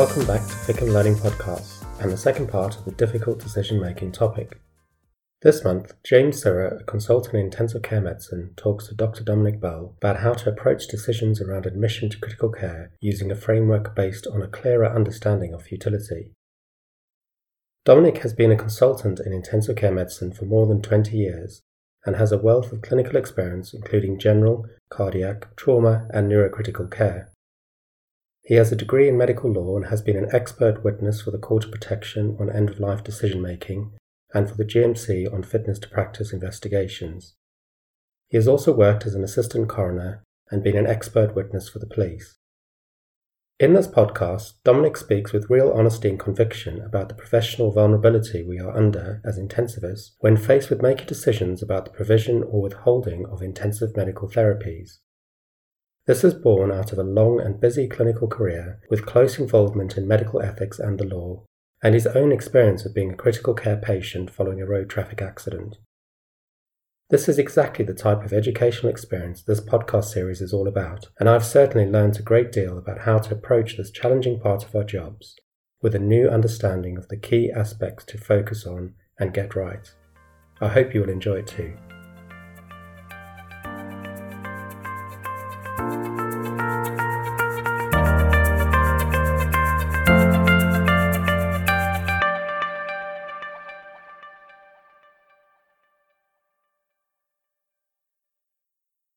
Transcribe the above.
Welcome back to FICM Learning Podcasts and the second part of the difficult decision making topic. This month, James Sirra, a consultant in intensive care medicine, talks to Dr. Dominic Bell about how to approach decisions around admission to critical care using a framework based on a clearer understanding of futility. Dominic has been a consultant in intensive care medicine for more than 20 years and has a wealth of clinical experience including general, cardiac, trauma, and neurocritical care. He has a degree in medical law and has been an expert witness for the Court of Protection on end of life decision making and for the GMC on fitness to practice investigations. He has also worked as an assistant coroner and been an expert witness for the police. In this podcast, Dominic speaks with real honesty and conviction about the professional vulnerability we are under as intensivists when faced with making decisions about the provision or withholding of intensive medical therapies. This is born out of a long and busy clinical career with close involvement in medical ethics and the law, and his own experience of being a critical care patient following a road traffic accident. This is exactly the type of educational experience this podcast series is all about, and I've certainly learned a great deal about how to approach this challenging part of our jobs with a new understanding of the key aspects to focus on and get right. I hope you will enjoy it too.